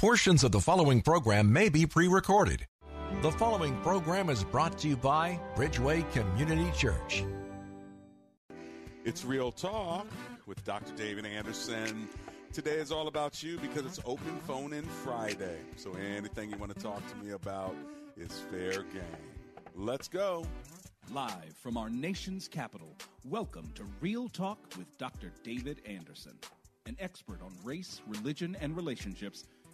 Portions of the following program may be pre recorded. The following program is brought to you by Bridgeway Community Church. It's Real Talk with Dr. David Anderson. Today is all about you because it's Open Phone In Friday. So anything you want to talk to me about is fair game. Let's go. Live from our nation's capital, welcome to Real Talk with Dr. David Anderson. An expert on race, religion, and relationships,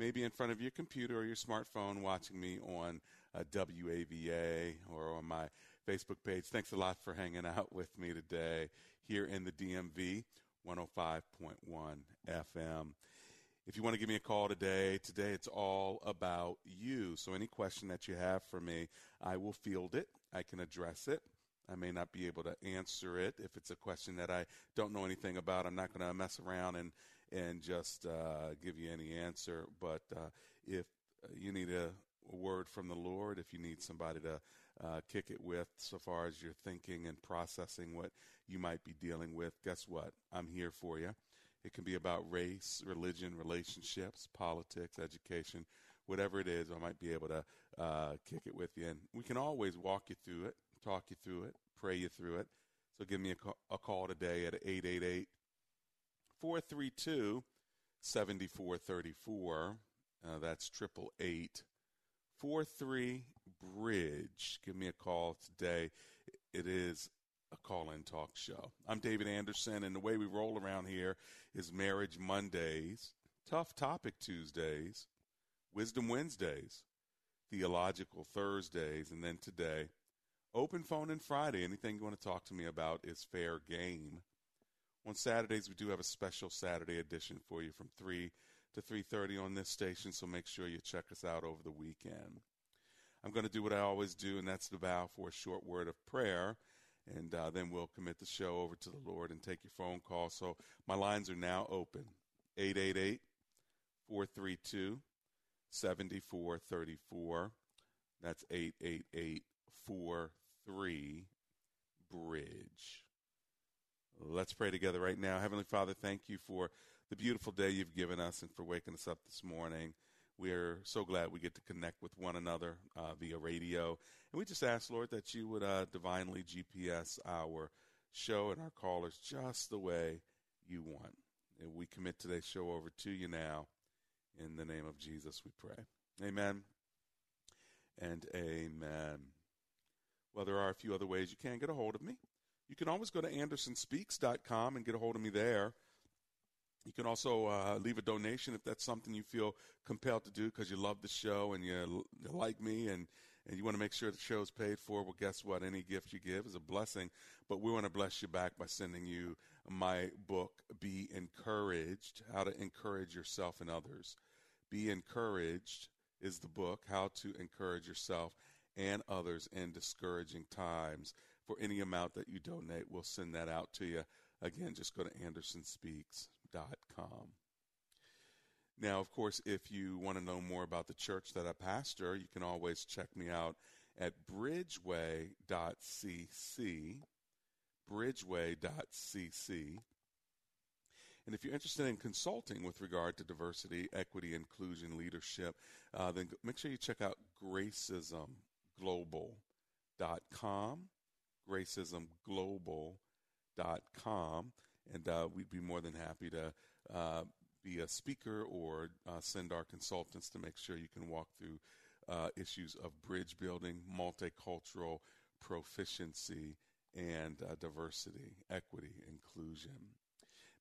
maybe in front of your computer or your smartphone watching me on uh, WAVA or on my Facebook page. Thanks a lot for hanging out with me today here in the DMV 105.1 FM. If you want to give me a call today, today it's all about you. So any question that you have for me, I will field it. I can address it. I may not be able to answer it if it's a question that I don't know anything about. I'm not going to mess around and and just uh, give you any answer. But uh, if you need a, word from the Lord, if you need somebody to uh, kick it with, so far as you're thinking and processing what you might be dealing with, guess what? I'm here for you. It can be about race, religion, relationships, politics, education, whatever it is. I might be able to uh, kick it with you, and we can always walk you through it, talk you through it, pray you through it. So give me a call, a call today at 888 432 7434. Uh, that's triple eight four three bridge. Give me a call today. It is a call in talk show. I'm David Anderson, and the way we roll around here is Marriage Mondays, Tough Topic Tuesdays, Wisdom Wednesdays, Theological Thursdays, and then today, Open Phone and Friday. Anything you want to talk to me about is fair game. On Saturdays, we do have a special Saturday edition for you from 3 to 3.30 on this station, so make sure you check us out over the weekend. I'm going to do what I always do, and that's to bow for a short word of prayer, and uh, then we'll commit the show over to the Lord and take your phone call. So my lines are now open 888 432 7434. That's 888 43 Bridge. Let's pray together right now. Heavenly Father, thank you for the beautiful day you've given us and for waking us up this morning. We're so glad we get to connect with one another uh, via radio. And we just ask, Lord, that you would uh, divinely GPS our show and our callers just the way you want. And we commit today's show over to you now. In the name of Jesus, we pray. Amen and amen. Well, there are a few other ways you can get a hold of me. You can always go to andersonspeaks.com and get a hold of me there. You can also uh, leave a donation if that's something you feel compelled to do because you love the show and you, you like me and, and you want to make sure the show is paid for. Well, guess what? Any gift you give is a blessing. But we want to bless you back by sending you my book, Be Encouraged How to Encourage Yourself and Others. Be Encouraged is the book, How to Encourage Yourself and Others in Discouraging Times for any amount that you donate. We'll send that out to you. Again, just go to andersonspeaks.com. Now, of course, if you want to know more about the church that I pastor, you can always check me out at bridgeway.cc. Bridgeway.cc. And if you're interested in consulting with regard to diversity, equity, inclusion, leadership, uh, then make sure you check out gracismglobal.com gracismglobal.com. And uh, we'd be more than happy to uh, be a speaker or uh, send our consultants to make sure you can walk through uh, issues of bridge building, multicultural proficiency, and uh, diversity, equity, inclusion.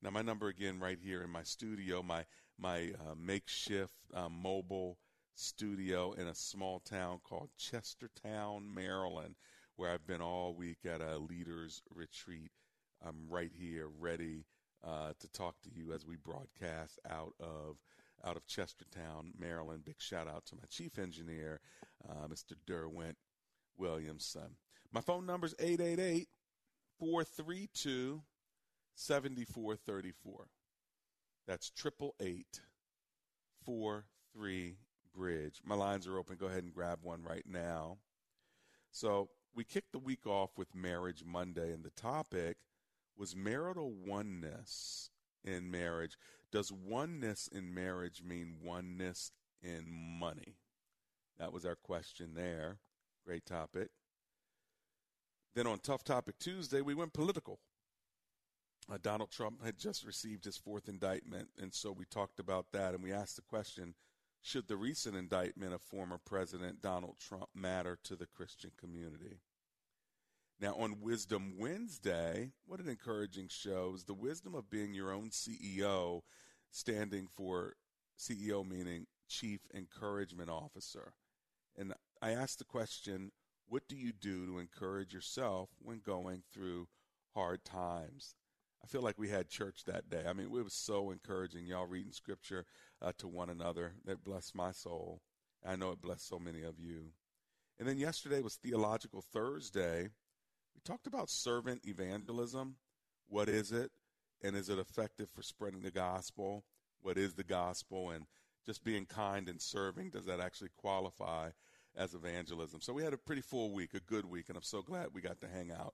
Now, my number again, right here in my studio, my my uh, makeshift mobile studio in a small town called Chestertown, Maryland, where I've been all week at a leaders retreat. I'm right here, ready uh, to talk to you as we broadcast out of out of Chestertown, Maryland. Big shout out to my chief engineer, uh, Mr. Derwent Williamson. My phone number is 888 432 7434. That's 888 43 Bridge. My lines are open. Go ahead and grab one right now. So, we kicked the week off with Marriage Monday, and the topic was marital oneness in marriage. Does oneness in marriage mean oneness in money? That was our question there. Great topic. Then on Tough Topic Tuesday, we went political. Uh, Donald Trump had just received his fourth indictment, and so we talked about that, and we asked the question should the recent indictment of former President Donald Trump matter to the Christian community? Now, on Wisdom Wednesday, what an encouraging show is the wisdom of being your own CEO, standing for CEO meaning Chief Encouragement Officer. And I asked the question what do you do to encourage yourself when going through hard times? I feel like we had church that day. I mean, it was so encouraging. Y'all reading scripture uh, to one another that blessed my soul. I know it blessed so many of you. And then yesterday was Theological Thursday. We talked about servant evangelism. What is it? And is it effective for spreading the gospel? What is the gospel? And just being kind and serving, does that actually qualify as evangelism. So we had a pretty full week, a good week, and I'm so glad we got to hang out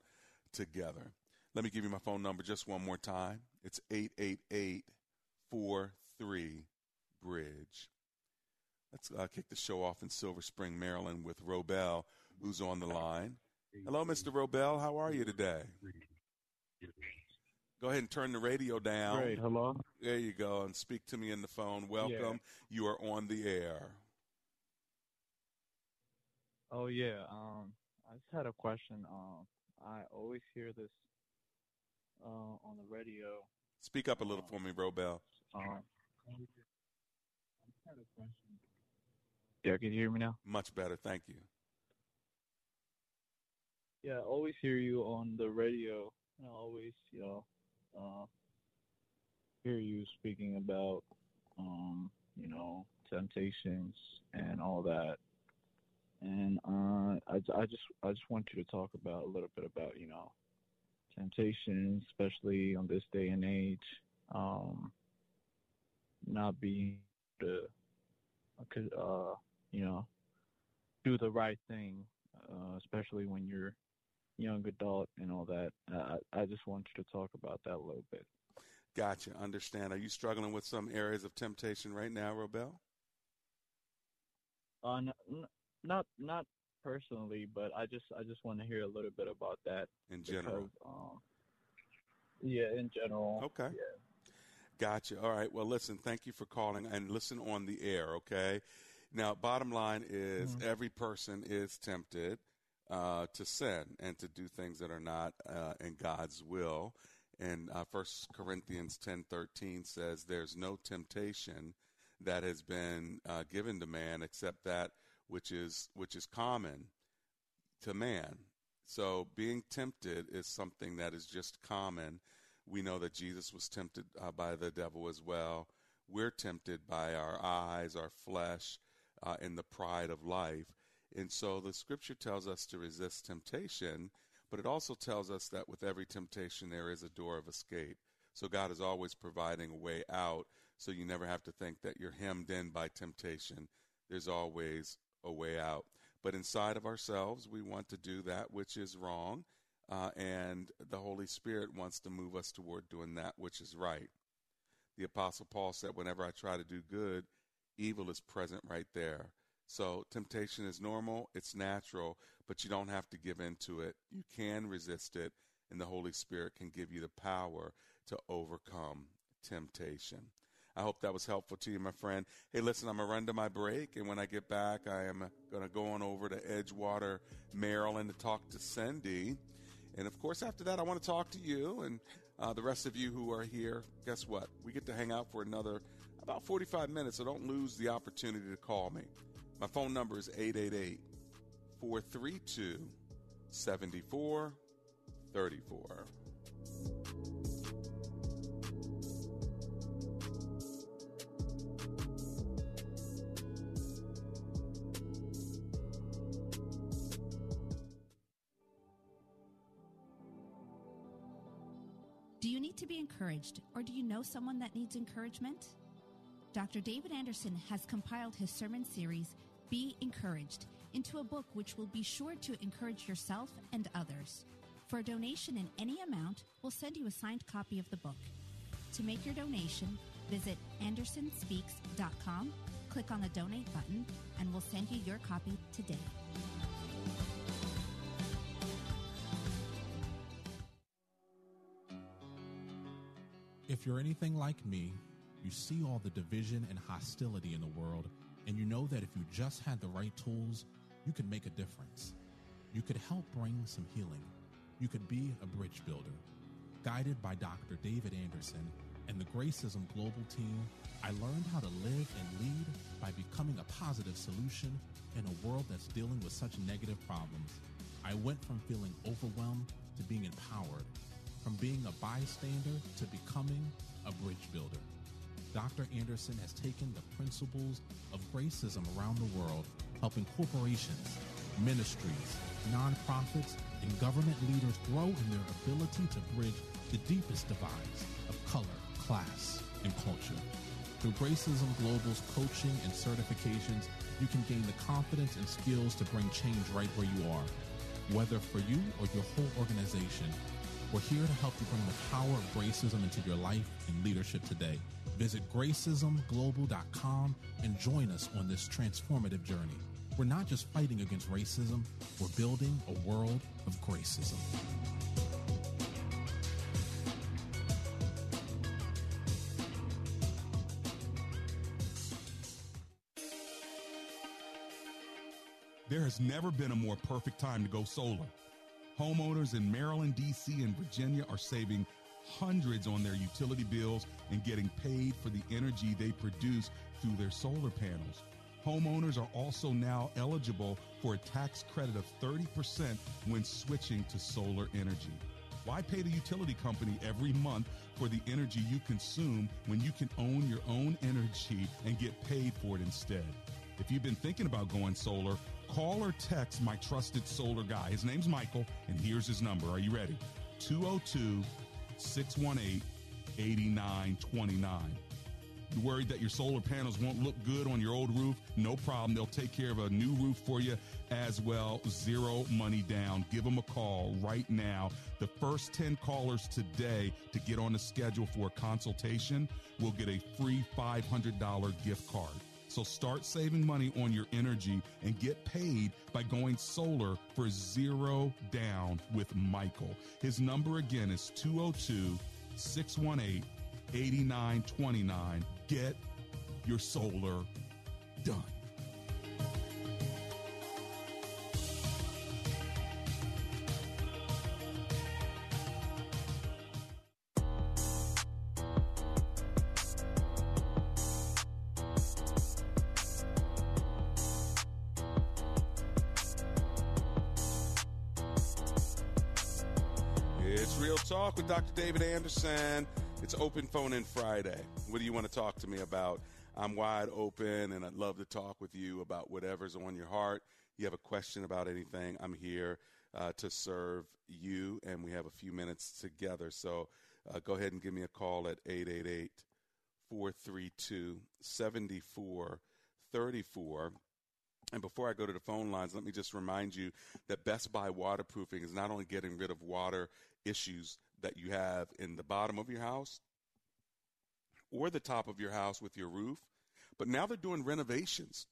together. Let me give you my phone number just one more time. It's 888 43 Bridge. Let's uh, kick the show off in Silver Spring, Maryland with Robel, who's on the line. Hello, Mr. Robel. How are you today? Go ahead and turn the radio down. Great. Hello. There you go. And speak to me in the phone. Welcome. Yeah. You are on the air. Oh yeah. Um, I just had a question. Um, I always hear this uh, on the radio. Speak up a little for me, Robel. Um, yeah, can you hear me now? Much better, thank you. Yeah, I always hear you on the radio. I always, you know, uh, hear you speaking about, um, you know, temptations and all that and uh, I, I just I just want you to talk about a little bit about you know temptation, especially on this day and age, um, not being to uh, you know do the right thing, uh, especially when you're young adult and all that. I, I just want you to talk about that a little bit. Gotcha. Understand. Are you struggling with some areas of temptation right now, Robel? Uh, n- not not personally, but I just I just want to hear a little bit about that in general. Because, um, yeah, in general. Okay. Yeah. Gotcha. All right. Well, listen. Thank you for calling and listen on the air. Okay. Now, bottom line is mm-hmm. every person is tempted uh, to sin and to do things that are not uh, in God's will. And uh, First Corinthians ten thirteen says, "There's no temptation that has been uh, given to man except that which is which is common to man. So being tempted is something that is just common. We know that Jesus was tempted uh, by the devil as well. We're tempted by our eyes, our flesh, uh, and the pride of life. And so the scripture tells us to resist temptation, but it also tells us that with every temptation there is a door of escape. So God is always providing a way out, so you never have to think that you're hemmed in by temptation. There's always a way out. But inside of ourselves, we want to do that which is wrong, uh, and the Holy Spirit wants to move us toward doing that which is right. The Apostle Paul said, Whenever I try to do good, evil is present right there. So temptation is normal, it's natural, but you don't have to give in to it. You can resist it, and the Holy Spirit can give you the power to overcome temptation. I hope that was helpful to you, my friend. Hey, listen, I'm going to run to my break, and when I get back, I am going to go on over to Edgewater, Maryland to talk to Cindy. And of course, after that, I want to talk to you and uh, the rest of you who are here. Guess what? We get to hang out for another about 45 minutes, so don't lose the opportunity to call me. My phone number is 888 432 7434. You need to be encouraged, or do you know someone that needs encouragement? Dr. David Anderson has compiled his sermon series, Be Encouraged, into a book which will be sure to encourage yourself and others. For a donation in any amount, we'll send you a signed copy of the book. To make your donation, visit andersonspeaks.com, click on the donate button, and we'll send you your copy today. If you're anything like me, you see all the division and hostility in the world, and you know that if you just had the right tools, you could make a difference. You could help bring some healing. You could be a bridge builder. Guided by Dr. David Anderson and the Gracism Global team, I learned how to live and lead by becoming a positive solution in a world that's dealing with such negative problems. I went from feeling overwhelmed to being empowered from being a bystander to becoming a bridge builder. Dr. Anderson has taken the principles of gracism around the world, helping corporations, ministries, nonprofits, and government leaders grow in their ability to bridge the deepest divides of color, class, and culture. Through Gracism Global's coaching and certifications, you can gain the confidence and skills to bring change right where you are. Whether for you or your whole organization, we're here to help you bring the power of gracism into your life and leadership today. Visit gracismglobal.com and join us on this transformative journey. We're not just fighting against racism, we're building a world of gracism. There has never been a more perfect time to go solar. Homeowners in Maryland, D.C., and Virginia are saving hundreds on their utility bills and getting paid for the energy they produce through their solar panels. Homeowners are also now eligible for a tax credit of 30% when switching to solar energy. Why pay the utility company every month for the energy you consume when you can own your own energy and get paid for it instead? If you've been thinking about going solar, Call or text my trusted solar guy. His name's Michael, and here's his number. Are you ready? 202 618 8929. You worried that your solar panels won't look good on your old roof? No problem. They'll take care of a new roof for you as well. Zero money down. Give them a call right now. The first 10 callers today to get on the schedule for a consultation will get a free $500 gift card. So start saving money on your energy and get paid by going solar for zero down with Michael. His number again is 202 618 8929. Get your solar done. Talk with Dr. David Anderson. It's open phone in Friday. What do you want to talk to me about? I'm wide open and I'd love to talk with you about whatever's on your heart. You have a question about anything, I'm here uh, to serve you, and we have a few minutes together. So uh, go ahead and give me a call at 888 432 7434. And before I go to the phone lines, let me just remind you that Best Buy Waterproofing is not only getting rid of water issues that you have in the bottom of your house or the top of your house with your roof, but now they're doing renovations.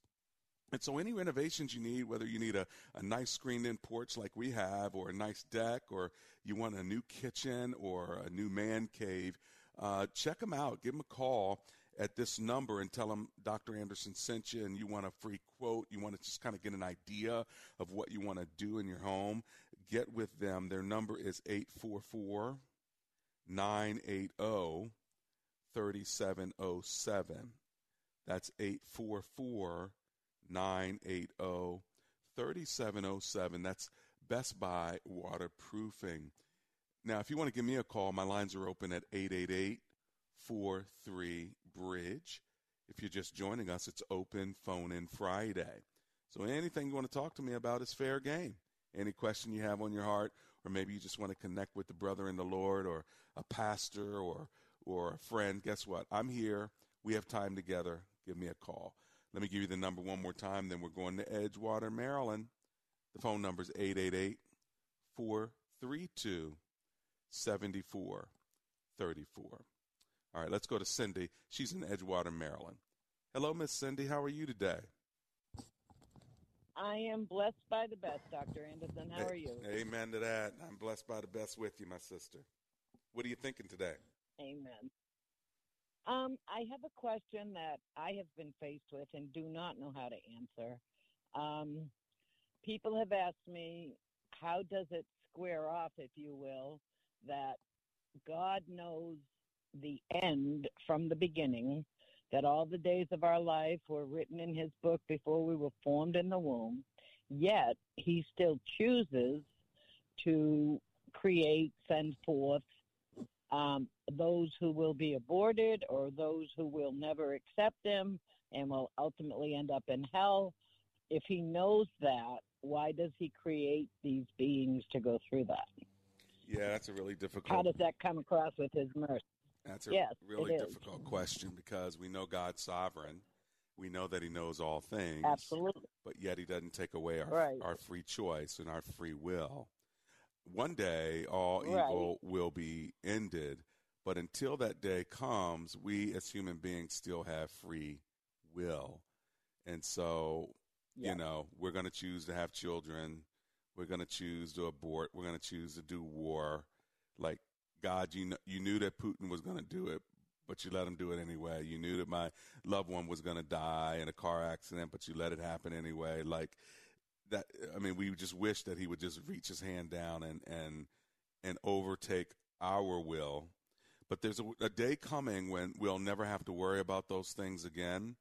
And so, any renovations you need, whether you need a, a nice screened in porch like we have, or a nice deck, or you want a new kitchen or a new man cave, uh, check them out. Give them a call at this number and tell them Dr. Anderson sent you and you want a free quote, you want to just kind of get an idea of what you want to do in your home, get with them. Their number is 844 980 3707. That's 844 980 3707. That's Best Buy Waterproofing. Now, if you want to give me a call, my lines are open at 888 43 Bridge. If you're just joining us, it's open phone in Friday. So anything you want to talk to me about is fair game. Any question you have on your heart, or maybe you just want to connect with the brother in the Lord, or a pastor, or or a friend, guess what? I'm here. We have time together. Give me a call. Let me give you the number one more time. Then we're going to Edgewater, Maryland. The phone number is 888 432 7434. All right, let's go to Cindy. She's in Edgewater, Maryland. Hello, Miss Cindy. How are you today? I am blessed by the best, Dr. Anderson. How are you? Amen to that. I'm blessed by the best with you, my sister. What are you thinking today? Amen. Um, I have a question that I have been faced with and do not know how to answer. Um, people have asked me, how does it square off, if you will, that God knows the end from the beginning, that all the days of our life were written in his book before we were formed in the womb, yet he still chooses to create, send forth um, those who will be aborted or those who will never accept him and will ultimately end up in hell. If he knows that, why does he create these beings to go through that? Yeah, that's a really difficult. How does that come across with his mercy? That's a yes, really difficult question because we know God's sovereign. We know that He knows all things. Absolutely. But yet He doesn't take away our right. our free choice and our free will. One day, all right. evil will be ended. But until that day comes, we as human beings still have free will. And so, you know, we're going to choose to have children. We're going to choose to abort. We're going to choose to do war. Like God, you know, you knew that Putin was going to do it, but you let him do it anyway. You knew that my loved one was going to die in a car accident, but you let it happen anyway. Like that. I mean, we just wish that he would just reach his hand down and and and overtake our will. But there's a, a day coming when we'll never have to worry about those things again,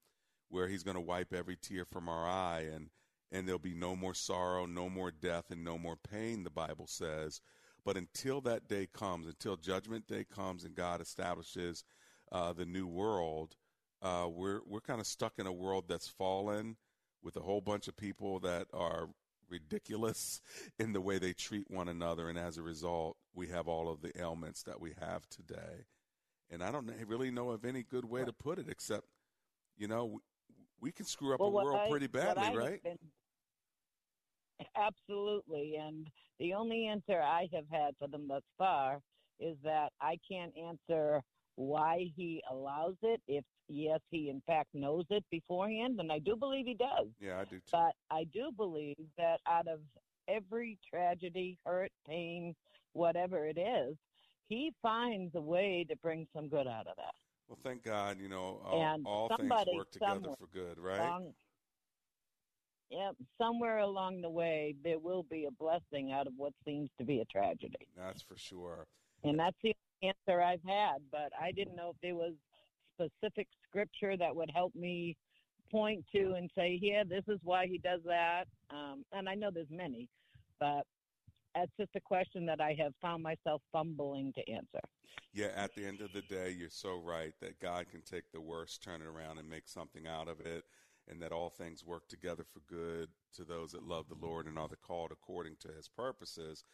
where he's going to wipe every tear from our eye and and there'll be no more sorrow, no more death, and no more pain. The Bible says but until that day comes, until Judgment Day comes, and God establishes uh, the new world, uh, we're we're kind of stuck in a world that's fallen with a whole bunch of people that are ridiculous in the way they treat one another, and as a result, we have all of the ailments that we have today. And I don't really know of any good way to put it, except you know we, we can screw up well, a world I, pretty badly, right? Been, absolutely, and the only answer I have had for them thus far is that I can't answer why he allows it. If yes, he in fact knows it beforehand, and I do believe he does. Yeah, I do too. But I do believe that out of every tragedy, hurt, pain, whatever it is, he finds a way to bring some good out of that. Well, thank God, you know, all, all things work together for good, right? Yep. Somewhere along the way, there will be a blessing out of what seems to be a tragedy. That's for sure. And that's the answer I've had, but I didn't know if there was specific scripture that would help me point to and say, yeah, this is why he does that. Um, and I know there's many, but that's just a question that I have found myself fumbling to answer. Yeah, at the end of the day, you're so right that God can take the worst, turn it around, and make something out of it and that all things work together for good to those that love the Lord and are the called according to his purposes.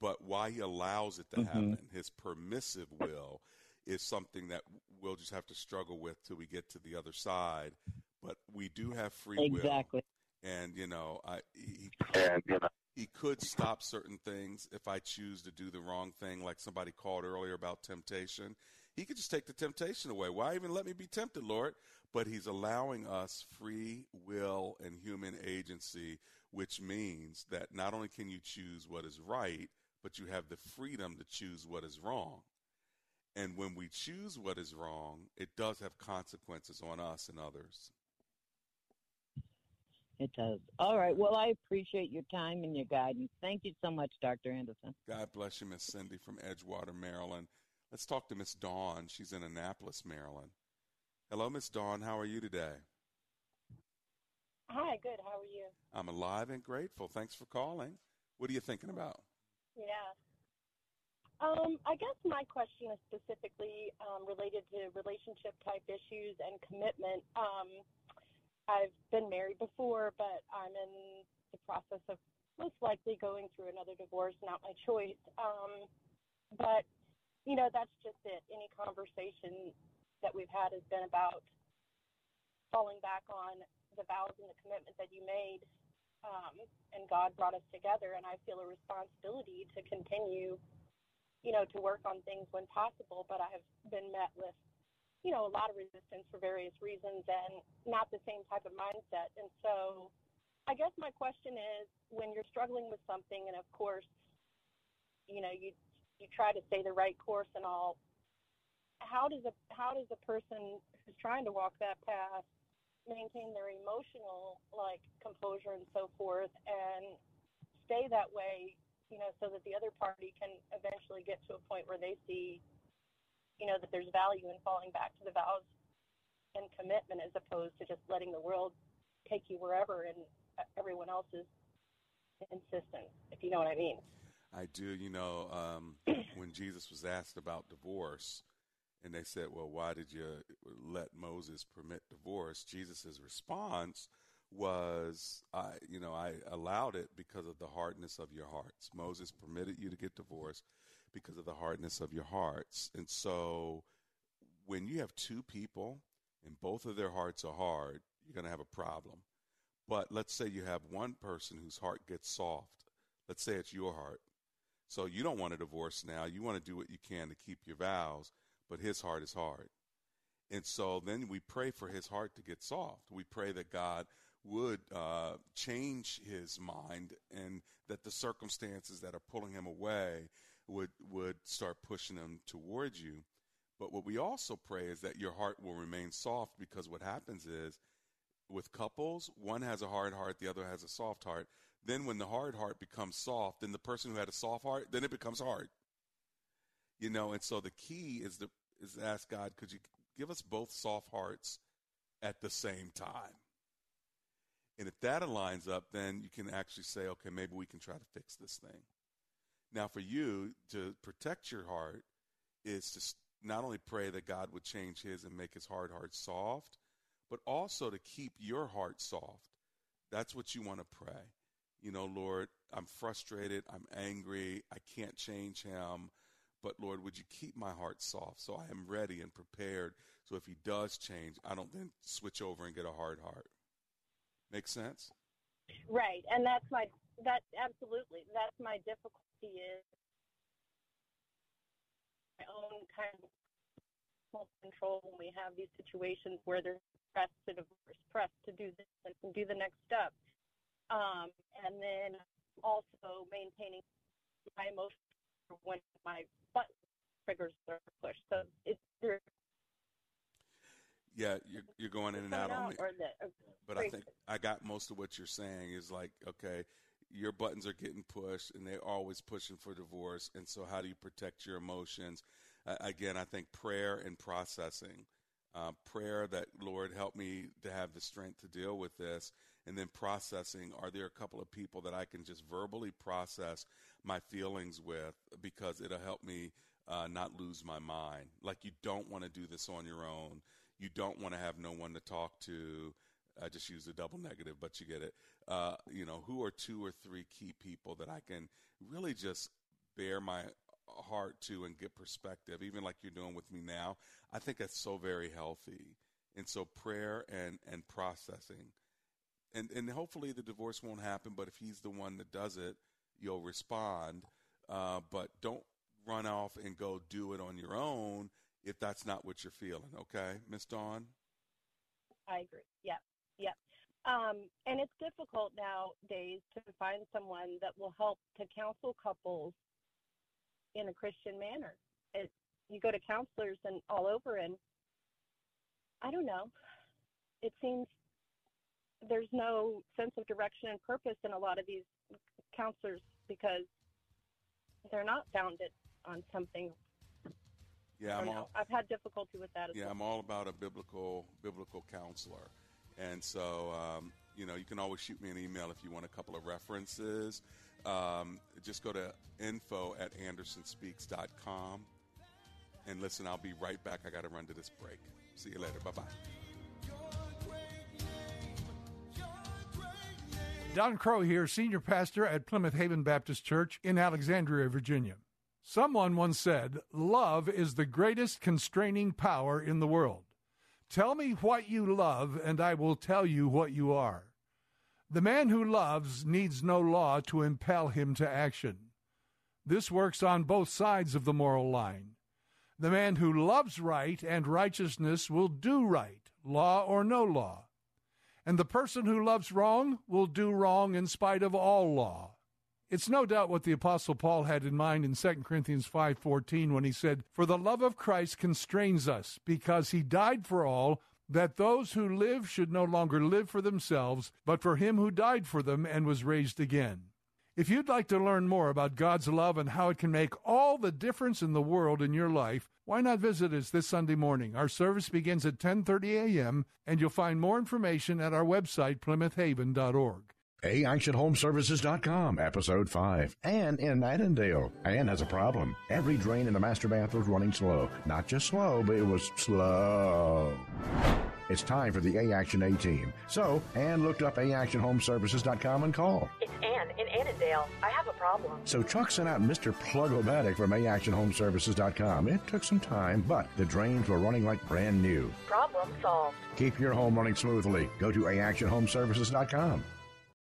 But why he allows it to mm-hmm. happen, his permissive will, is something that we'll just have to struggle with till we get to the other side. But we do have free exactly. will. Exactly. And, you know, I, he, and, you know, he could stop certain things if I choose to do the wrong thing, like somebody called earlier about temptation. He could just take the temptation away. Why even let me be tempted, Lord? But he's allowing us free will and human agency, which means that not only can you choose what is right, but you have the freedom to choose what is wrong. And when we choose what is wrong, it does have consequences on us and others. It does. All right. Well, I appreciate your time and your guidance. Thank you so much, Dr. Anderson. God bless you, Miss Cindy from Edgewater, Maryland. Let's talk to Miss Dawn. She's in Annapolis, Maryland. Hello, Miss Dawn. How are you today? Hi, good. How are you? I'm alive and grateful. Thanks for calling. What are you thinking about? Yeah. Um, I guess my question is specifically um, related to relationship type issues and commitment. Um, I've been married before, but I'm in the process of most likely going through another divorce, not my choice. Um, but, you know, that's just it. Any conversation that we've had has been about falling back on the vows and the commitment that you made. Um, and God brought us together, and I feel a responsibility to continue, you know, to work on things when possible. But I have been met with, you know, a lot of resistance for various reasons and not the same type of mindset. And so, I guess my question is, when you're struggling with something, and of course, you know, you you try to stay the right course and all. How does a how does a person who's trying to walk that path maintain their emotional like composure and so forth and stay that way you know so that the other party can eventually get to a point where they see you know that there's value in falling back to the vows and commitment as opposed to just letting the world take you wherever and everyone else's insistence if you know what i mean? I do you know um, when jesus was asked about divorce and they said, Well, why did you let Moses permit divorce? Jesus' response was, I, you know, I allowed it because of the hardness of your hearts. Moses permitted you to get divorced because of the hardness of your hearts. And so when you have two people and both of their hearts are hard, you're going to have a problem. But let's say you have one person whose heart gets soft. Let's say it's your heart. So you don't want a divorce now. You want to do what you can to keep your vows but his heart is hard. And so then we pray for his heart to get soft. We pray that God would uh, change his mind and that the circumstances that are pulling him away would, would start pushing him towards you. But what we also pray is that your heart will remain soft because what happens is with couples, one has a hard heart, the other has a soft heart. Then when the hard heart becomes soft, then the person who had a soft heart, then it becomes hard. You know, and so the key is to is ask God, could you give us both soft hearts at the same time? And if that aligns up, then you can actually say, okay, maybe we can try to fix this thing. Now, for you to protect your heart is to not only pray that God would change his and make his hard heart soft, but also to keep your heart soft. That's what you want to pray. You know, Lord, I'm frustrated. I'm angry. I can't change him. But Lord, would you keep my heart soft so I am ready and prepared so if he does change, I don't then switch over and get a hard heart. Make sense? Right. And that's my that absolutely. That's my difficulty is my own kind of control when we have these situations where they're pressed to divorce, pressed to do this and do the next step. Um, and then also maintaining my emotions when my butt triggers are pushed. So it's yeah, you're, you're going in and out on me. The, but I think I got most of what you're saying is like, okay, your buttons are getting pushed and they're always pushing for divorce. And so, how do you protect your emotions? Uh, again, I think prayer and processing. Uh, prayer that, Lord, help me to have the strength to deal with this. And then processing, are there a couple of people that I can just verbally process my feelings with because it'll help me uh, not lose my mind. Like you don't want to do this on your own. You don't want to have no one to talk to. I just use a double negative, but you get it. Uh, you know, who are two or three key people that I can really just bear my heart to and get perspective, even like you're doing with me now. I think that's so very healthy. And so prayer and, and processing. And, and hopefully the divorce won't happen, but if he's the one that does it, you'll respond. Uh, but don't run off and go do it on your own if that's not what you're feeling. Okay, Miss Dawn. I agree. Yep. Yep. Um, and it's difficult nowadays to find someone that will help to counsel couples in a Christian manner. It, you go to counselors and all over, and I don't know. It seems there's no sense of direction and purpose in a lot of these counselors because they're not founded on something. Yeah, I'm all, I've had difficulty with that as yeah, well. I'm all about a biblical biblical counselor, and so um, you know you can always shoot me an email if you want a couple of references. Um, just go to info at andersonspeaks.com. And listen, I'll be right back. I got to run to this break. See you later. Bye bye. Don Crow here, senior pastor at Plymouth Haven Baptist Church in Alexandria, Virginia. Someone once said, Love is the greatest constraining power in the world. Tell me what you love, and I will tell you what you are. The man who loves needs no law to impel him to action. This works on both sides of the moral line. The man who loves right and righteousness will do right, law or no law. And the person who loves wrong will do wrong in spite of all law. It's no doubt what the apostle Paul had in mind in 2 Corinthians 5:14 when he said, "For the love of Christ constrains us, because he died for all, that those who live should no longer live for themselves, but for him who died for them and was raised again." If you'd like to learn more about God's love and how it can make all the difference in the world in your life, why not visit us this Sunday morning? Our service begins at 10:30 a.m. and you'll find more information at our website plymouthhaven.org. AActionHomeservices.com, Episode 5. Anne in Annandale. Anne has a problem. Every drain in the master bath was running slow. Not just slow, but it was slow. It's time for the A Action A team. So, Ann looked up AActionHomeservices.com and called. It's Ann in Annandale. I have a problem. So Chuck sent out Mr. Plug-O-Matic from AActionHomeservices.com. It took some time, but the drains were running like brand new. Problem solved. Keep your home running smoothly. Go to AActionHomeservices.com.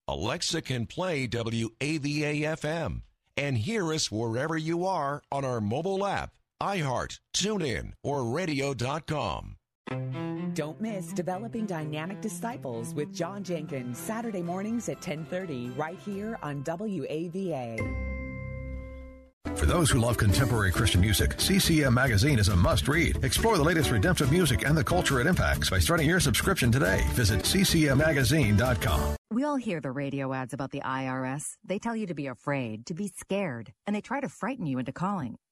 Alexa can play WAVA FM and hear us wherever you are on our mobile app, iHeart, TuneIn, or radio.com. Don't miss Developing Dynamic Disciples with John Jenkins, Saturday mornings at 10:30 right here on WAVA. For those who love contemporary Christian music, CCM Magazine is a must read. Explore the latest redemptive music and the culture it impacts by starting your subscription today. Visit ccmmagazine.com. We all hear the radio ads about the IRS. They tell you to be afraid, to be scared, and they try to frighten you into calling.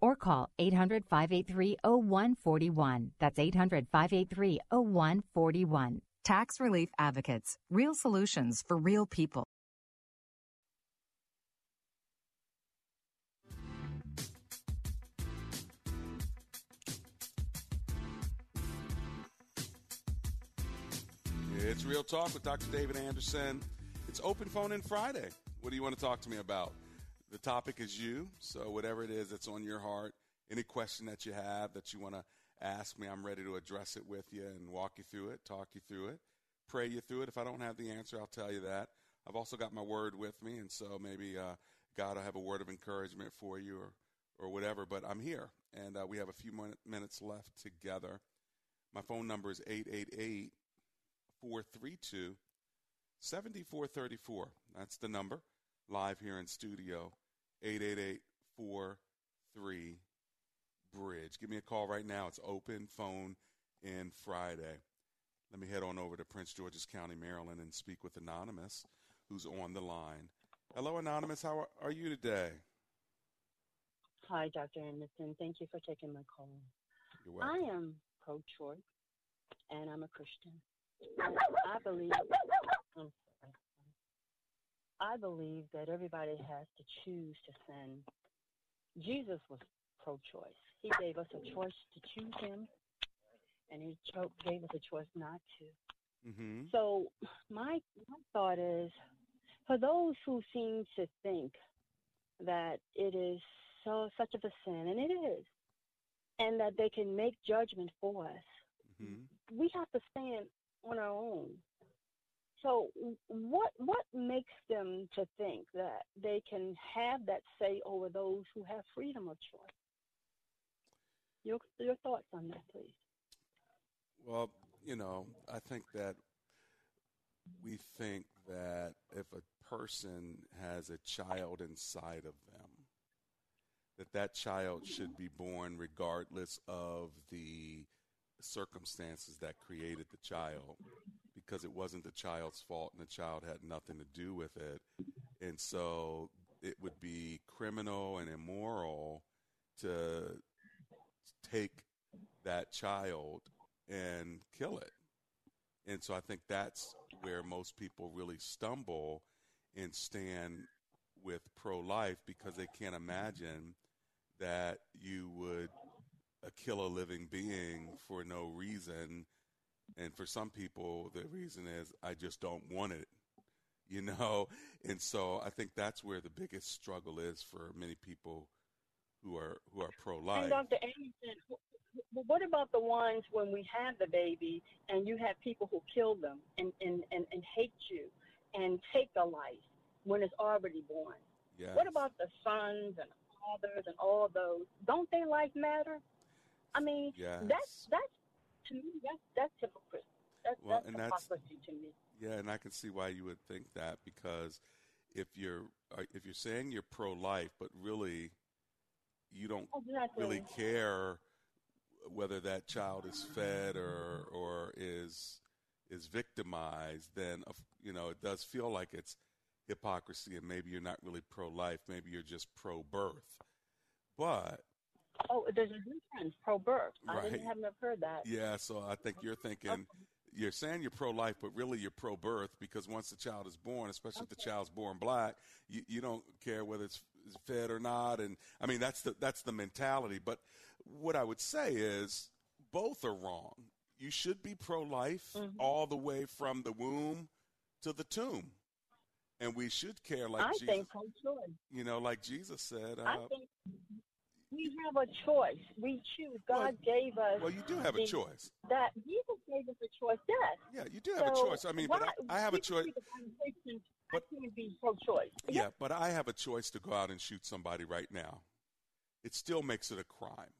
or call 800 583 0141. That's 800 583 0141. Tax Relief Advocates. Real solutions for real people. It's Real Talk with Dr. David Anderson. It's Open Phone in Friday. What do you want to talk to me about? The topic is you, so whatever it is that's on your heart, any question that you have that you want to ask me, I'm ready to address it with you and walk you through it, talk you through it, pray you through it. If I don't have the answer, I'll tell you that. I've also got my word with me, and so maybe uh, God will have a word of encouragement for you or, or whatever. But I'm here, and uh, we have a few min- minutes left together. My phone number is 888 432 7434. That's the number. Live here in studio. 888 43 Bridge. Give me a call right now. It's open phone in Friday. Let me head on over to Prince George's County, Maryland, and speak with Anonymous, who's on the line. Hello, Anonymous. How are, are you today? Hi, Dr. Anderson. Thank you for taking my call. You're welcome. I am pro choice and I'm a Christian. I believe I'm sorry. I believe that everybody has to choose to sin. Jesus was pro-choice. He gave us a choice to choose him, and he cho- gave us a choice not to. Mm-hmm. So my my thought is, for those who seem to think that it is so such of a sin, and it is, and that they can make judgment for us, Mm-hmm. we have to stand on our own. So what what makes them to think that they can have that say over those who have freedom of choice? Your your thoughts on that, please. Well, you know, I think that we think that if a person has a child inside of them, that that child should be born regardless of the circumstances that created the child because it wasn't the child's fault and the child had nothing to do with it. And so it would be criminal and immoral to take that child and kill it. And so I think that's where most people really stumble and stand with pro life because they can't imagine that you would uh, kill a living being for no reason. And for some people, the reason is, I just don't want it, you know? And so I think that's where the biggest struggle is for many people who are who are pro life. And Dr. Anderson, wh- wh- what about the ones when we have the baby and you have people who kill them and, and, and, and hate you and take a life when it's already born? Yes. What about the sons and fathers and all those? Don't their life matter? I mean, Yes. that's that's to me that's that's hypocrisy. That's, Well, that's and that's- hypocrisy to me. Yeah, and I can see why you would think that because if you're uh, if you're saying you're pro life, but really you don't Exactly. really care whether that child is fed or or is is victimized, then you know it does feel like it's hypocrisy, and maybe you're not really pro life. Maybe you're just pro birth. But Oh, there's a difference. Pro birth. I didn't haven't heard that. Yeah, so I think you're thinking you're saying you're pro life, but really you're pro birth because once the child is born, especially if the child's born black, you, you don't care whether it's fed or not. And I mean that's the that's the mentality. But what I would say is both are wrong. You should be pro life all the way from the womb to the tomb. And we should care like I Jesus think you know, like Jesus said, uh, I think we have a choice. We choose. God gave us. well, you do have a choice. That Jesus gave us a choice. Yes. Yeah, you do have a choice. I mean, but I, I have a choice. conversation, I can't be pro-choice. Yeah, but I have a choice to go out and shoot somebody right now. It still makes it a crime.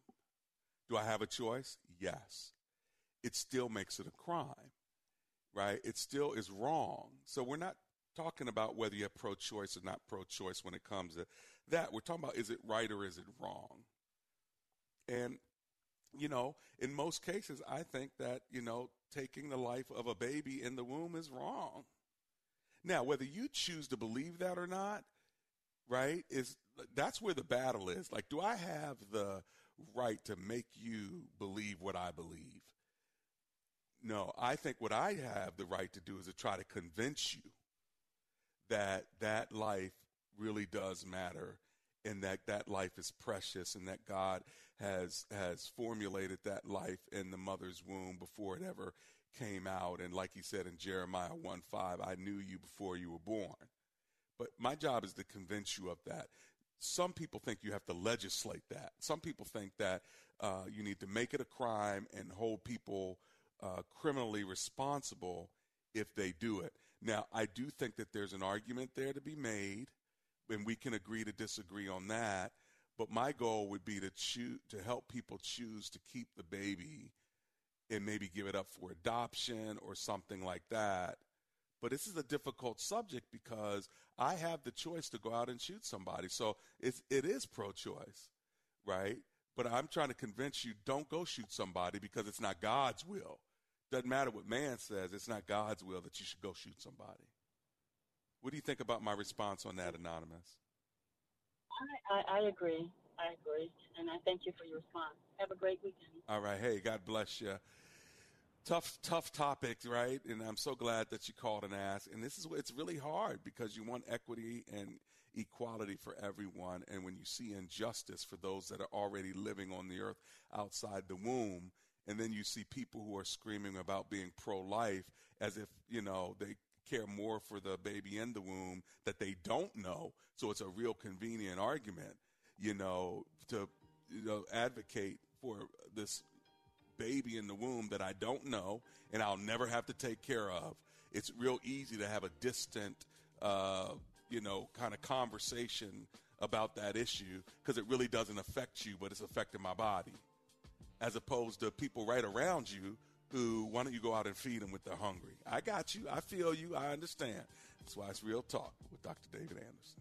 Do I have a choice? Yes. It still makes it a crime, right? It still is wrong. So we're not talking about whether you're pro choice or not pro choice when it comes to that. We're talking about is it right or is it wrong? And, you know, in most cases, I think that, you know, taking the life of a baby in the womb is wrong. Now, whether you choose to believe that or not, right, is that's where the battle is. Like, do I have the right to make you believe what I believe? No, I think what I have the right to do is to try to convince you that that life really does matter and that that life is precious and that God has has formulated that life in the mother's womb before it ever came out. And like he said in Jeremiah 1 5 I knew you before you were born. But my job is to convince you of that. Some people think you have to legislate that. Some people think that uh, you need to make it a crime and hold people uh, criminally responsible if they do it. Now I do think that there's an argument there to be made and we can agree to disagree on that. But my goal would be to choose to help people choose to keep the baby and maybe give it up for adoption or something like that. But this is a difficult subject because I have the choice to go out and shoot somebody. So it's, it is pro-choice, right? But I'm trying to convince you don't go shoot somebody because it's not God's will. Doesn't matter what man says, it's not God's will that you should go shoot somebody. What do you think about my response on that, Anonymous? I, I, I agree. I agree. And I thank you for your response. Have a great weekend. All right. Hey, God bless you. tough, tough topic, right? And I'm so glad that you called and asked. And this is it's really hard because you want equity and equality for everyone. And when you see injustice for those that are already living on the earth outside the womb, and then you see people who are screaming about being pro-life as if you know they care more for the baby in the womb that they don't know. So it's a real convenient argument, you know, to you know advocate for this baby in the womb that I don't know and I'll never have to take care of. It's real easy to have a distant, uh, you know, kind of conversation about that issue because it really doesn't affect you, but it's affecting my body. As opposed to people right around you who, why don't you go out and feed them when they're hungry? I got you. I feel you. I understand. That's why it's Real Talk with Dr. David Anderson.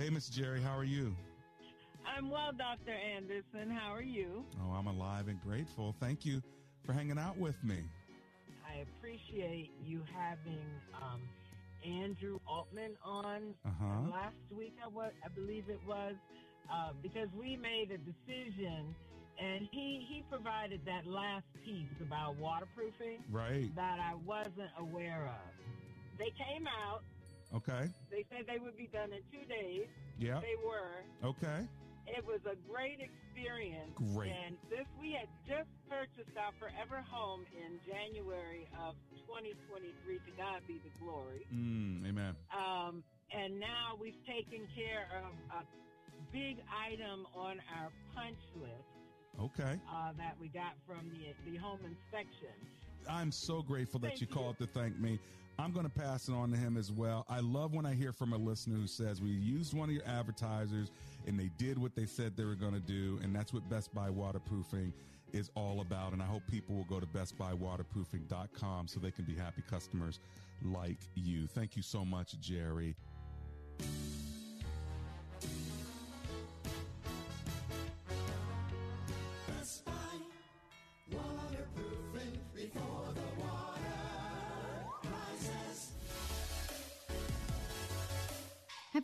Hey, Miss Jerry, how are you? I'm well, Dr. Anderson. How are you? Oh, I'm alive and grateful. Thank you for hanging out with me. I appreciate you having um, Andrew Altman on Uh-huh. last week. I was, I believe it was, uh, because we made a decision, and he he provided that last piece about waterproofing Right. that I wasn't aware of. They came out. Okay. They said they would be done in two days. Yeah. They were. Okay. It was a great experience. Great. And this, we had just purchased our forever home in January of 2023. To God be the glory. Mm, amen. Um, and now we've taken care of a big item on our punch list Okay. uh, that we got from the, the home inspection. I'm so grateful that Thank you you. called to thank me. I'm going to pass it on to him as well. I love when I hear from a listener who says we used one of your advertisers and they did what they said they were going to do, and that's what Best Buy Waterproofing is all about. And I hope people will go to bestbuywaterproofing.com so they can be happy customers like you. Thank you so much, Jerry.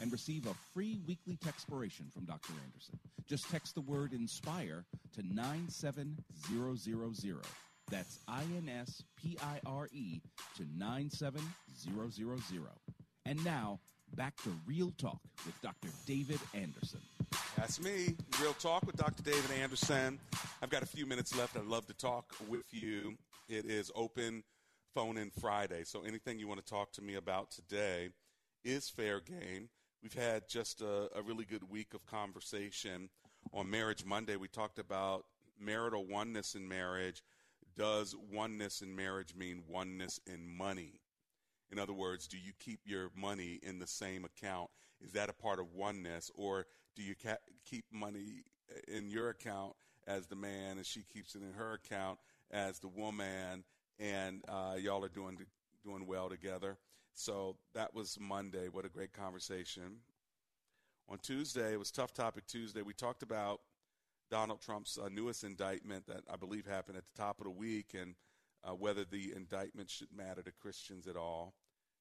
and receive a free weekly textpiration from Dr. Anderson. Just text the word INSPIRE to 97000. That's I-N-S-P-I-R-E to 97000. And now, back to Real Talk with Dr. David Anderson. That's me. Real Talk with Dr. David Anderson. I've got a few minutes left. I'd love to talk with you. It is open phone in Friday. So anything you want to talk to me about today is fair game. We've had just a, a really good week of conversation. On Marriage Monday, we talked about marital oneness in marriage. Does oneness in marriage mean oneness in money? In other words, do you keep your money in the same account is that a part of oneness, or do you ca- keep money in your account as the man, and she keeps it in her account as the woman, and uh, y'all are doing doing well together? So that was Monday. What a great conversation. On Tuesday, it was Tough Topic Tuesday. We talked about Donald Trump's uh, newest indictment that I believe happened at the top of the week and uh, whether the indictment should matter to Christians at all.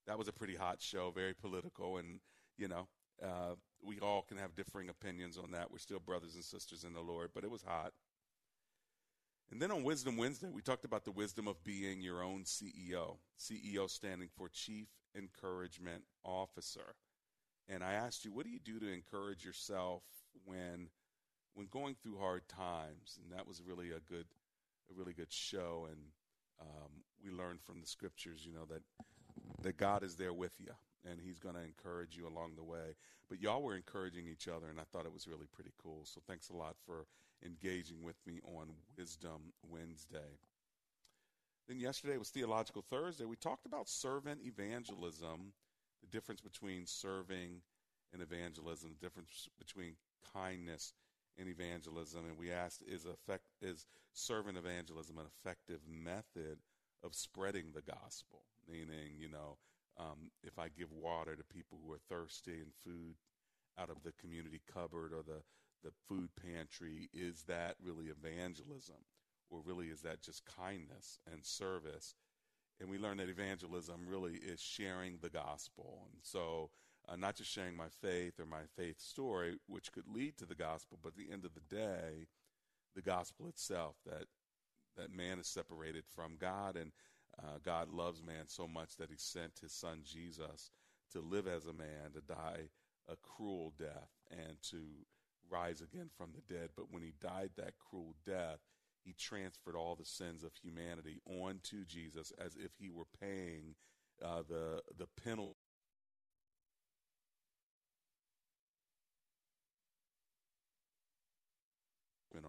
That was a pretty hot show, very political, and, you know, uh, we all can have differing opinions on that. We're still brothers and sisters in the Lord, but it was hot. And then on Wisdom Wednesday, we talked about the wisdom of being your own CEO. CEO standing for Chief Encouragement Officer. And I asked you, what do you do to encourage yourself when when going through hard times? And that was really a good a really good show. And um, we learned from the scriptures, you know, that that God is there with you and He's going to encourage you along the way. But y'all were encouraging each other, and I thought it was really pretty cool. So thanks a lot for engaging with me on Wisdom Wednesday. Then yesterday was Theological Thursday. We talked about servant evangelism, the difference between serving and evangelism, the difference between kindness and evangelism. And we asked, is, effect, is servant evangelism an effective method of spreading the gospel? Meaning, you know, um, if I give water to people who are thirsty and food out of the community cupboard or the, the food pantry, is that really evangelism? Or really is that just kindness and service? And we learned that evangelism really is sharing the gospel. And so, uh, not just sharing my faith or my faith story, which could lead to the gospel, but at the end of the day, the gospel itself that that man is separated from God and uh, God loves man so much that he sent his son Jesus to live as a man, to die a cruel death, and to rise again from the dead. But when he died that cruel death, he transferred all the sins of humanity onto Jesus as if he were paying uh, the the penalty.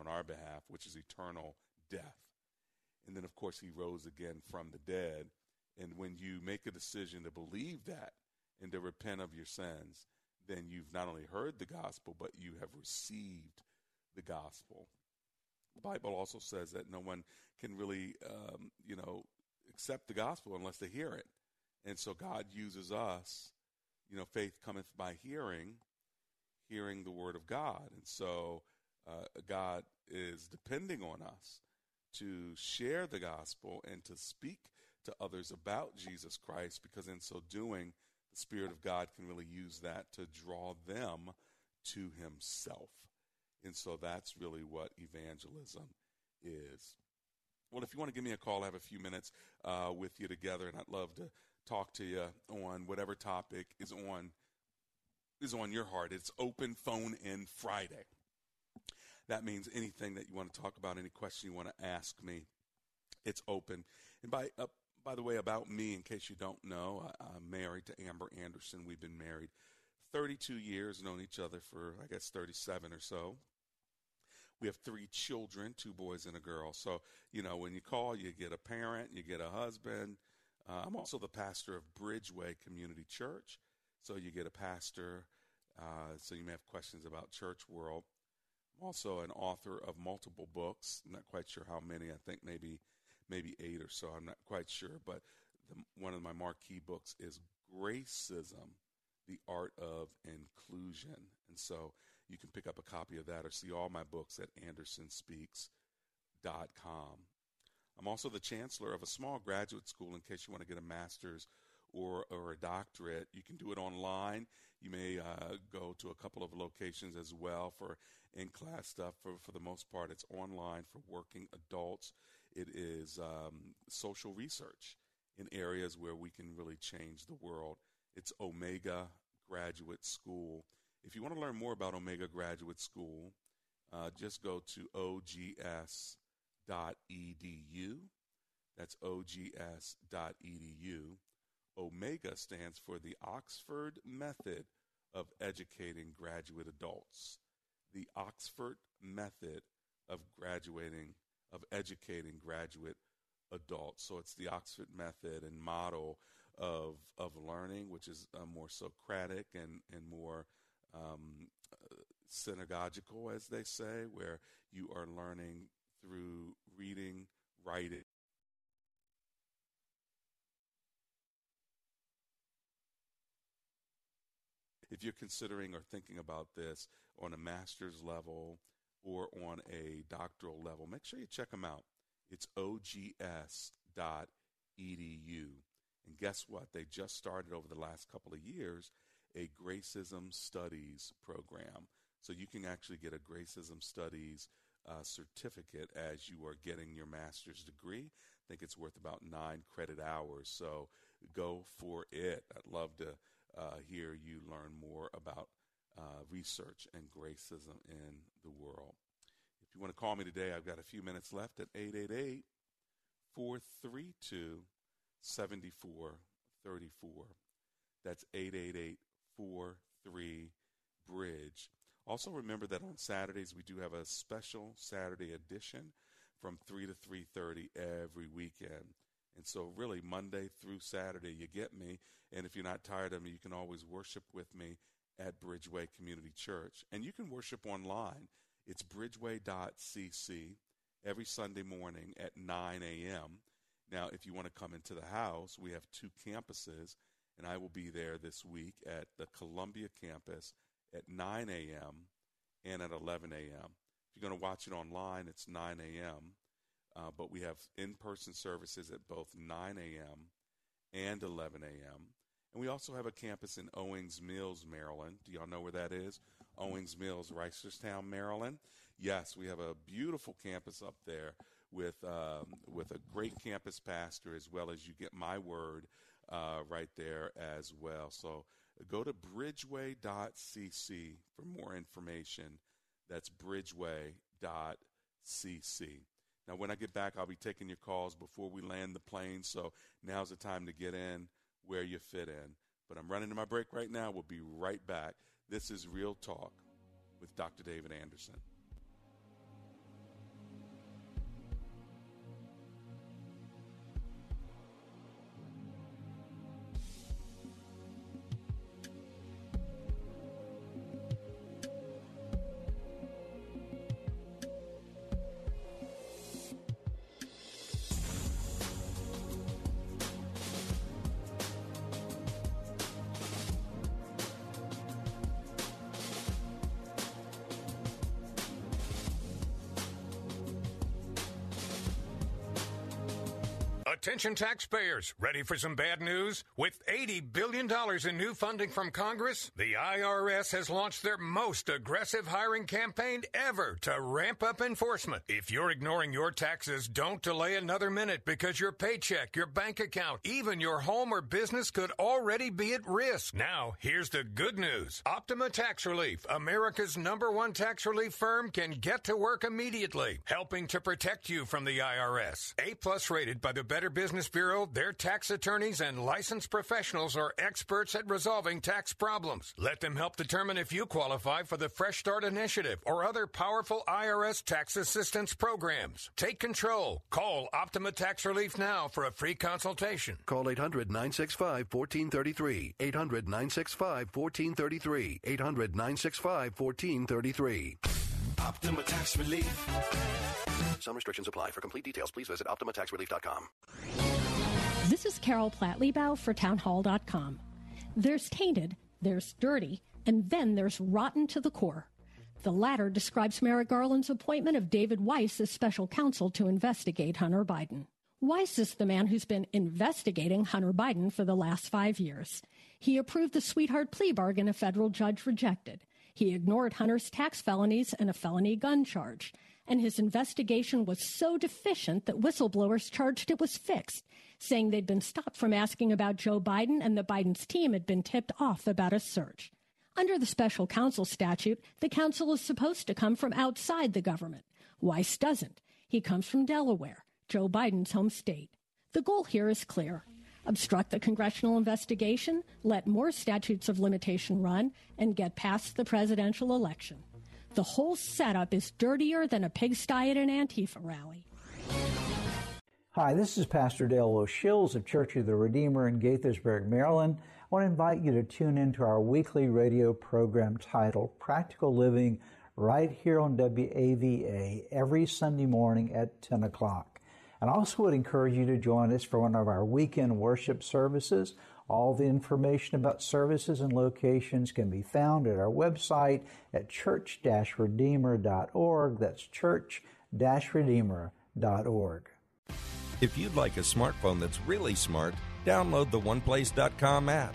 on our behalf, which is eternal death. And then, of course, he rose again from the dead. And when you make a decision to believe that and to repent of your sins, then you've not only heard the gospel, but you have received the gospel. The Bible also says that no one can really, um, you know, accept the gospel unless they hear it. And so God uses us, you know, faith cometh by hearing, hearing the word of God. And so uh, God is depending on us to share the gospel and to speak to others about Jesus Christ because in so doing, the Spirit of God can really use that to draw them to Himself. And so that's really what evangelism is. Well, if you want to give me a call, I have a few minutes uh, with you together, and I'd love to talk to you on whatever topic is on is on your heart. It's open phone in Friday. That means anything that you want to talk about, any question you want to ask me, it's open. And by uh, by the way, about me, in case you don't know, I, I'm married to Amber Anderson. We've been married 32 years, known each other for I guess 37 or so. We have three children, two boys and a girl. So, you know, when you call, you get a parent, you get a husband. Uh, I'm also the pastor of Bridgeway Community Church. So you get a pastor. Uh, so you may have questions about church world. I'm also an author of multiple books. I'm not quite sure how many. I think maybe maybe eight or so. I'm not quite sure. But the, one of my marquee books is Gracism, the Art of Inclusion. And so you can pick up a copy of that or see all my books at andersonspeaks.com. I'm also the chancellor of a small graduate school in case you want to get a master's or, or a doctorate. You can do it online. You may uh, go to a couple of locations as well for in class stuff. For, for the most part, it's online for working adults. It is um, social research in areas where we can really change the world. It's Omega Graduate School. If you want to learn more about Omega Graduate School, uh, just go to ogs.edu. That's ogs.edu. Omega stands for the Oxford Method of Educating Graduate Adults. The Oxford Method of Graduating, of Educating Graduate Adults. So it's the Oxford Method and model of of learning, which is uh, more Socratic and and more um, synagogical, as they say, where you are learning through reading, writing. If you're considering or thinking about this on a master's level or on a doctoral level, make sure you check them out. It's ogs.edu. And guess what? They just started over the last couple of years a Gracism Studies program. So you can actually get a Gracism Studies uh, certificate as you are getting your master's degree. I think it's worth about nine credit hours. So go for it. I'd love to uh, hear you learn more about uh, research and racism in the world. If you want to call me today, I've got a few minutes left at 888 432 7434. That's 888 43 Bridge. Also, remember that on Saturdays we do have a special Saturday edition from 3 to 3:30 every weekend. And so really Monday through Saturday you get me and if you're not tired of me you can always worship with me at Bridgeway Community Church and you can worship online. It's bridgeway.cc every Sunday morning at 9 a.m. Now, if you want to come into the house, we have two campuses, and I will be there this week at the Columbia campus at 9 a.m. and at 11 a.m. If you're going to watch it online, it's 9 a.m. Uh, but we have in person services at both 9 a.m. and 11 a.m. And we also have a campus in Owings Mills, Maryland. Do y'all know where that is? Owings Mills, Reisterstown, Maryland. Yes, we have a beautiful campus up there with um, with a great campus pastor, as well as you get my word uh, right there as well. So go to bridgeway.cc for more information. That's bridgeway.cc. Now, when I get back, I'll be taking your calls before we land the plane. So now's the time to get in where you fit in. But I'm running to my break right now. We'll be right back. This is Real Talk with Dr. David Anderson. Attention taxpayers, ready for some bad news? With $80 billion in new funding from Congress, the IRS has launched their most aggressive hiring campaign ever to ramp up enforcement. If you're ignoring your taxes, don't delay another minute because your paycheck, your bank account, even your home or business could already be at risk. Now, here's the good news. Optima Tax Relief, America's number one tax relief firm, can get to work immediately, helping to protect you from the IRS. A plus rated by the Better Business Bureau, their tax attorneys and licensed professionals are experts at resolving tax problems. Let them help determine if you qualify for the Fresh Start Initiative or other powerful IRS tax assistance programs. Take control. Call Optima Tax Relief now for a free consultation. Call 800 965 1433. 800 965 1433. 800 965 1433. Optima Tax Relief. Some restrictions apply. For complete details, please visit OptimaTaxRelief.com. This is Carol Platt-Liebau for Townhall.com. There's tainted, there's dirty, and then there's rotten to the core. The latter describes Merrick Garland's appointment of David Weiss as special counsel to investigate Hunter Biden. Weiss is the man who's been investigating Hunter Biden for the last five years. He approved the sweetheart plea bargain a federal judge rejected. He ignored Hunter's tax felonies and a felony gun charge. And his investigation was so deficient that whistleblowers charged it was fixed, saying they'd been stopped from asking about Joe Biden and that Biden's team had been tipped off about a search. Under the special counsel statute, the counsel is supposed to come from outside the government. Weiss doesn't. He comes from Delaware, Joe Biden's home state. The goal here is clear obstruct the congressional investigation, let more statutes of limitation run, and get past the presidential election. The whole setup is dirtier than a pigsty at an Antifa rally. Hi, this is Pastor Dale O'Shields of Church of the Redeemer in Gaithersburg, Maryland. I want to invite you to tune into our weekly radio program titled Practical Living right here on WAVA every Sunday morning at 10 o'clock. And I also would encourage you to join us for one of our weekend worship services. All the information about services and locations can be found at our website at church-redeemer.org. That's church-redeemer.org. If you'd like a smartphone that's really smart, download the OnePlace.com app,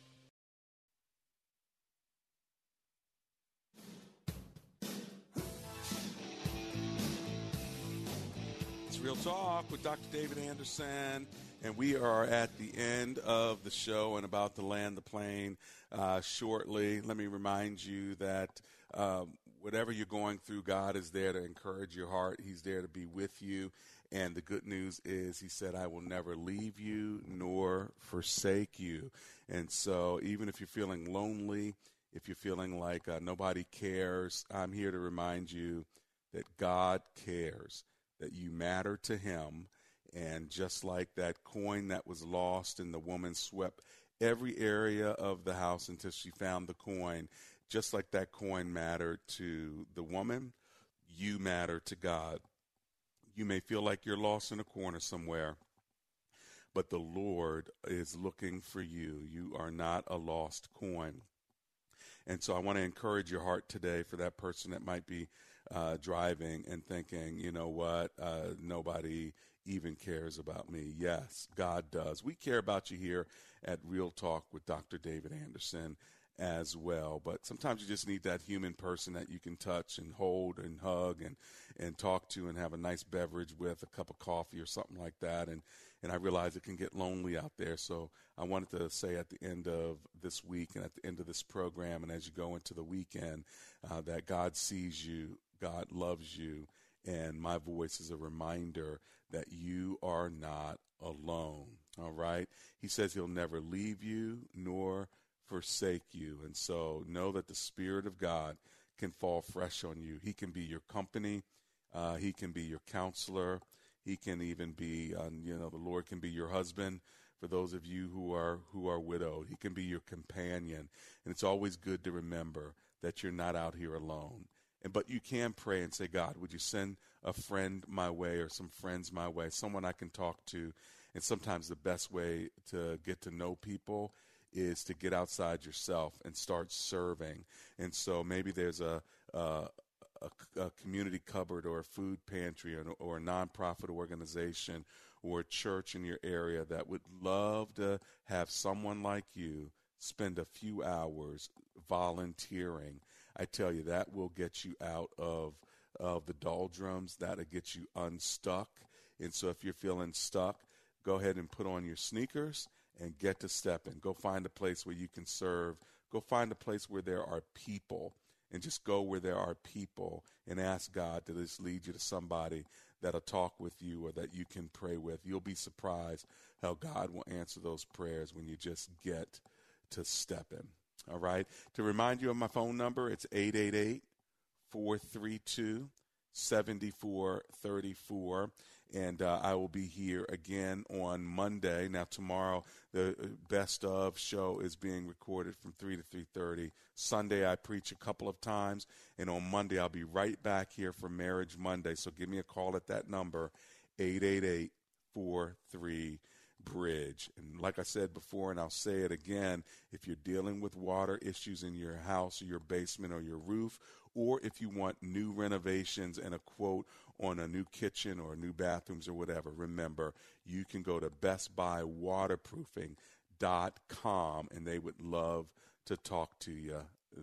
Talk with Dr. David Anderson, and we are at the end of the show and about to land the plane uh, shortly. Let me remind you that um, whatever you're going through, God is there to encourage your heart. He's there to be with you. And the good news is, He said, I will never leave you nor forsake you. And so, even if you're feeling lonely, if you're feeling like uh, nobody cares, I'm here to remind you that God cares, that you matter to Him. And just like that coin that was lost, and the woman swept every area of the house until she found the coin, just like that coin mattered to the woman, you matter to God. You may feel like you're lost in a corner somewhere, but the Lord is looking for you. You are not a lost coin. And so I want to encourage your heart today for that person that might be uh, driving and thinking, you know what, uh, nobody even cares about me. Yes, God does. We care about you here at Real Talk with Dr. David Anderson as well. But sometimes you just need that human person that you can touch and hold and hug and, and talk to and have a nice beverage with, a cup of coffee or something like that. And, and I realize it can get lonely out there. So I wanted to say at the end of this week and at the end of this program and as you go into the weekend uh, that God sees you, God loves you, and my voice is a reminder that you are not alone. All right? He says he'll never leave you nor forsake you. And so know that the Spirit of God can fall fresh on you. He can be your company, uh, He can be your counselor, He can even be, um, you know, the Lord can be your husband. For those of you who are who are widowed, He can be your companion, and it's always good to remember that you're not out here alone. And but you can pray and say, God, would you send a friend my way or some friends my way, someone I can talk to. And sometimes the best way to get to know people is to get outside yourself and start serving. And so maybe there's a, a, a, a community cupboard or a food pantry or, or a nonprofit organization or a church in your area that would love to have someone like you spend a few hours volunteering. I tell you, that will get you out of of the doldrums. That'll get you unstuck. And so if you're feeling stuck, go ahead and put on your sneakers and get to stepping. Go find a place where you can serve. Go find a place where there are people and just go where there are people and ask God to just lead you to somebody that'll talk with you or that you can pray with. You'll be surprised how God will answer those prayers when you just get to stepping. All right. To remind you of my phone number, it's 888 432 7434 and uh, I will be here again on Monday. Now tomorrow the uh, best of show is being recorded from 3 to 3:30. Sunday I preach a couple of times and on Monday I'll be right back here for Marriage Monday. So give me a call at that number 888 43 bridge. And like I said before, and I'll say it again, if you're dealing with water issues in your house or your basement or your roof, or if you want new renovations and a quote on a new kitchen or new bathrooms or whatever, remember, you can go to bestbuywaterproofing.com and they would love to talk to you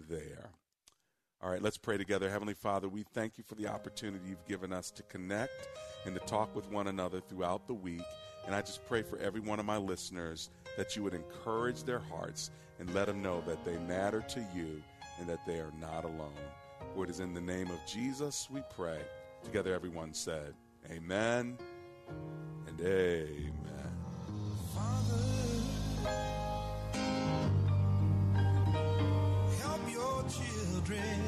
there. All right, let's pray together. Heavenly Father, we thank you for the opportunity you've given us to connect and to talk with one another throughout the week. And I just pray for every one of my listeners that you would encourage their hearts and let them know that they matter to you and that they are not alone. For it is in the name of Jesus we pray. Together, everyone said, Amen and Amen. Help your children.